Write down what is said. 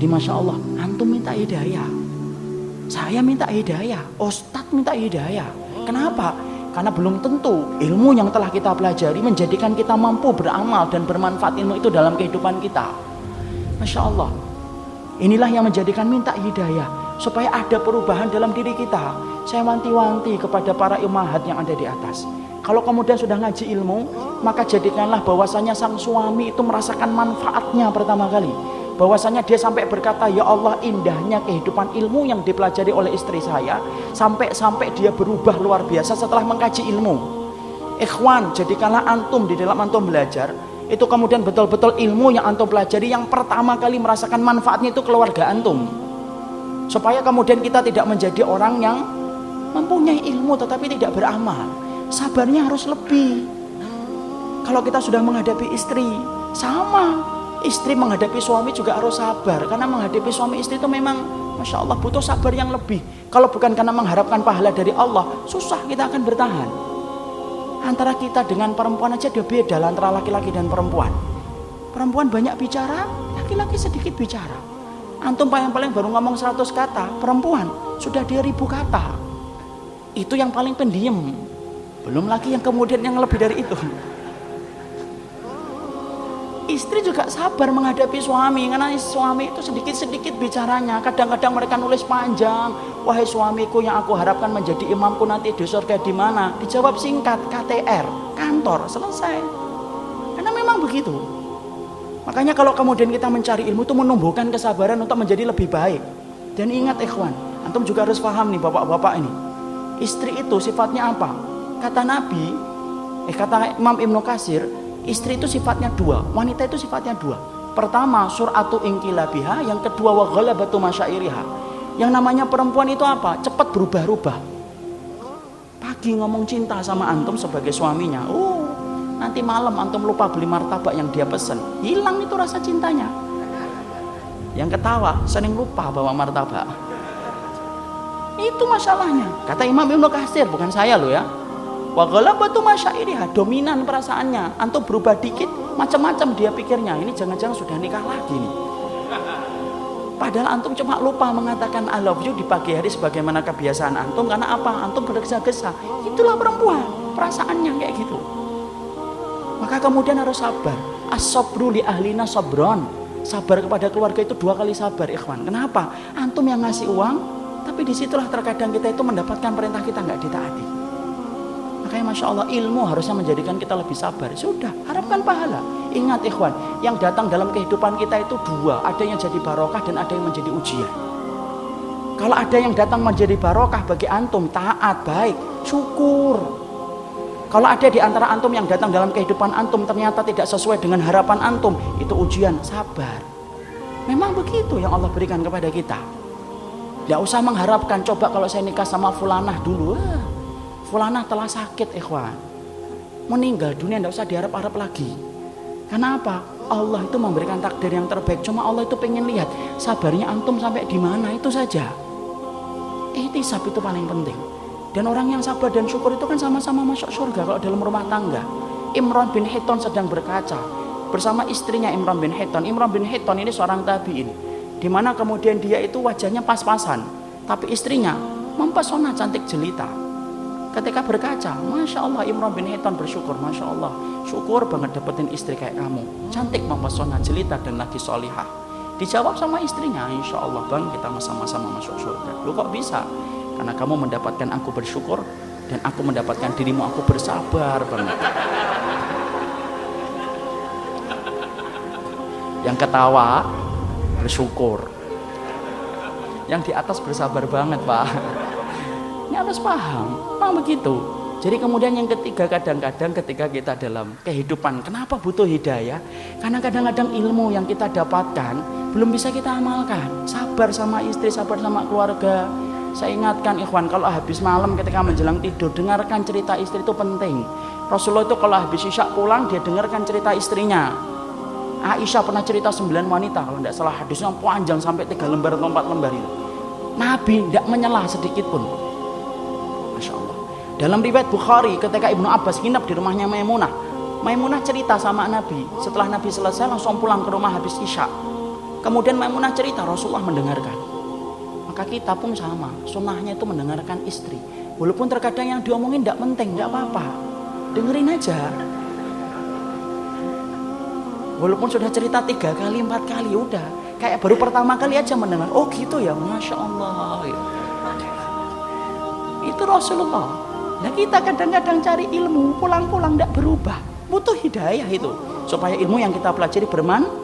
Jadi Masya Allah, antum minta hidayah. Saya minta hidayah, Ustadz minta hidayah. Kenapa? Karena belum tentu ilmu yang telah kita pelajari menjadikan kita mampu beramal dan bermanfaat ilmu itu dalam kehidupan kita. Masya Allah. Inilah yang menjadikan minta hidayah. Supaya ada perubahan dalam diri kita. Saya wanti-wanti kepada para imahat yang ada di atas. Kalau kemudian sudah ngaji ilmu, maka jadikanlah bahwasanya sang suami itu merasakan manfaatnya pertama kali bahwasanya dia sampai berkata ya Allah indahnya kehidupan ilmu yang dipelajari oleh istri saya sampai-sampai dia berubah luar biasa setelah mengkaji ilmu. Ikhwan jadikanlah antum di dalam antum belajar itu kemudian betul-betul ilmu yang antum pelajari yang pertama kali merasakan manfaatnya itu keluarga antum. Supaya kemudian kita tidak menjadi orang yang mempunyai ilmu tetapi tidak beramal. Sabarnya harus lebih. Kalau kita sudah menghadapi istri sama istri menghadapi suami juga harus sabar karena menghadapi suami istri itu memang masya Allah butuh sabar yang lebih. Kalau bukan karena mengharapkan pahala dari Allah susah kita akan bertahan. Antara kita dengan perempuan aja dia beda antara laki-laki dan perempuan. Perempuan banyak bicara laki-laki sedikit bicara. Antum yang paling baru ngomong 100 kata perempuan sudah dia ribu kata. Itu yang paling pendiam. Belum lagi yang kemudian yang lebih dari itu istri juga sabar menghadapi suami karena suami itu sedikit-sedikit bicaranya. Kadang-kadang mereka nulis panjang wahai suamiku yang aku harapkan menjadi imamku nanti di surga di mana? Dijawab singkat KTR kantor. Selesai. Karena memang begitu. Makanya kalau kemudian kita mencari ilmu itu menumbuhkan kesabaran untuk menjadi lebih baik. Dan ingat ikhwan antum juga harus paham nih bapak-bapak ini. Istri itu sifatnya apa? Kata Nabi eh kata Imam Ibnu Kasir Istri itu sifatnya dua, wanita itu sifatnya dua. Pertama, suratu ingkilabiha, yang kedua wa ghalabatu masyairiha. Yang namanya perempuan itu apa? Cepat berubah-ubah. Pagi ngomong cinta sama antum sebagai suaminya. Oh, nanti malam antum lupa beli martabak yang dia pesen. Hilang itu rasa cintanya. Yang ketawa sering lupa bawa martabak. Itu masalahnya. Kata Imam Ibnu Katsir, bukan saya loh ya. Wa ghalabatu masyairiha, dominan perasaannya. Antum berubah dikit, macam-macam dia pikirnya. Ini jangan-jangan sudah nikah lagi nih. Padahal antum cuma lupa mengatakan I love you di pagi hari sebagaimana kebiasaan antum karena apa? Antum bergesa-gesa. Itulah perempuan, perasaannya kayak gitu. Maka kemudian harus sabar. Asobru li ahlina sobron. Sabar kepada keluarga itu dua kali sabar, ikhwan. Kenapa? Antum yang ngasih uang, tapi di situlah terkadang kita itu mendapatkan perintah kita nggak ditaati. Makanya Masya Allah ilmu harusnya menjadikan kita lebih sabar. Sudah, harapkan pahala. Ingat ikhwan, yang datang dalam kehidupan kita itu dua. Ada yang jadi barokah dan ada yang menjadi ujian. Kalau ada yang datang menjadi barokah bagi antum, taat, baik, syukur. Kalau ada di antara antum yang datang dalam kehidupan antum ternyata tidak sesuai dengan harapan antum, itu ujian, sabar. Memang begitu yang Allah berikan kepada kita. Tidak usah mengharapkan, coba kalau saya nikah sama fulanah dulu. Fulana telah sakit ikhwan. Meninggal dunia tidak usah diharap-harap lagi. Karena apa? Allah itu memberikan takdir yang terbaik. Cuma Allah itu pengen lihat sabarnya antum sampai di mana itu saja. Ihtisab itu paling penting. Dan orang yang sabar dan syukur itu kan sama-sama masuk surga kalau dalam rumah tangga. Imran bin Hiton sedang berkaca bersama istrinya Imran bin Hiton. Imran bin Hiton ini seorang tabiin. Di mana kemudian dia itu wajahnya pas-pasan, tapi istrinya mempesona cantik jelita ketika berkaca Masya Allah Imran bin Hitan bersyukur Masya Allah. Syukur banget dapetin istri kayak kamu. Cantik mempesona jelita dan lagi solihah. Dijawab sama istrinya Insya Allah bang kita sama-sama masuk surga. Lu kok bisa? Karena kamu mendapatkan aku bersyukur dan aku mendapatkan dirimu aku bersabar banget. Yang ketawa bersyukur. Yang di atas bersabar banget pak ini harus paham, memang begitu. Jadi kemudian yang ketiga kadang-kadang ketika kita dalam kehidupan, kenapa butuh hidayah? Karena kadang-kadang ilmu yang kita dapatkan belum bisa kita amalkan. Sabar sama istri, sabar sama keluarga. Saya ingatkan ikhwan kalau habis malam ketika menjelang tidur dengarkan cerita istri itu penting. Rasulullah itu kalau habis isya pulang dia dengarkan cerita istrinya. Aisyah pernah cerita sembilan wanita kalau tidak salah hadisnya panjang sampai tiga lembar atau empat lembar itu. Nabi tidak menyelah sedikit pun dalam riwayat Bukhari ketika Ibnu Abbas nginep di rumahnya Maimunah, Maimunah cerita sama Nabi. Setelah Nabi selesai langsung pulang ke rumah habis Isya. Kemudian Maimunah cerita Rasulullah mendengarkan. Maka kita pun sama, sunnahnya itu mendengarkan istri. Walaupun terkadang yang diomongin tidak penting, tidak apa-apa. Dengerin aja. Walaupun sudah cerita tiga kali, empat kali, udah. Kayak baru pertama kali aja mendengar. Oh gitu ya, Masya Allah. Itu Rasulullah. Nah kita kadang-kadang cari ilmu, pulang-pulang tidak berubah. Butuh hidayah itu. Supaya ilmu yang kita pelajari bermanfaat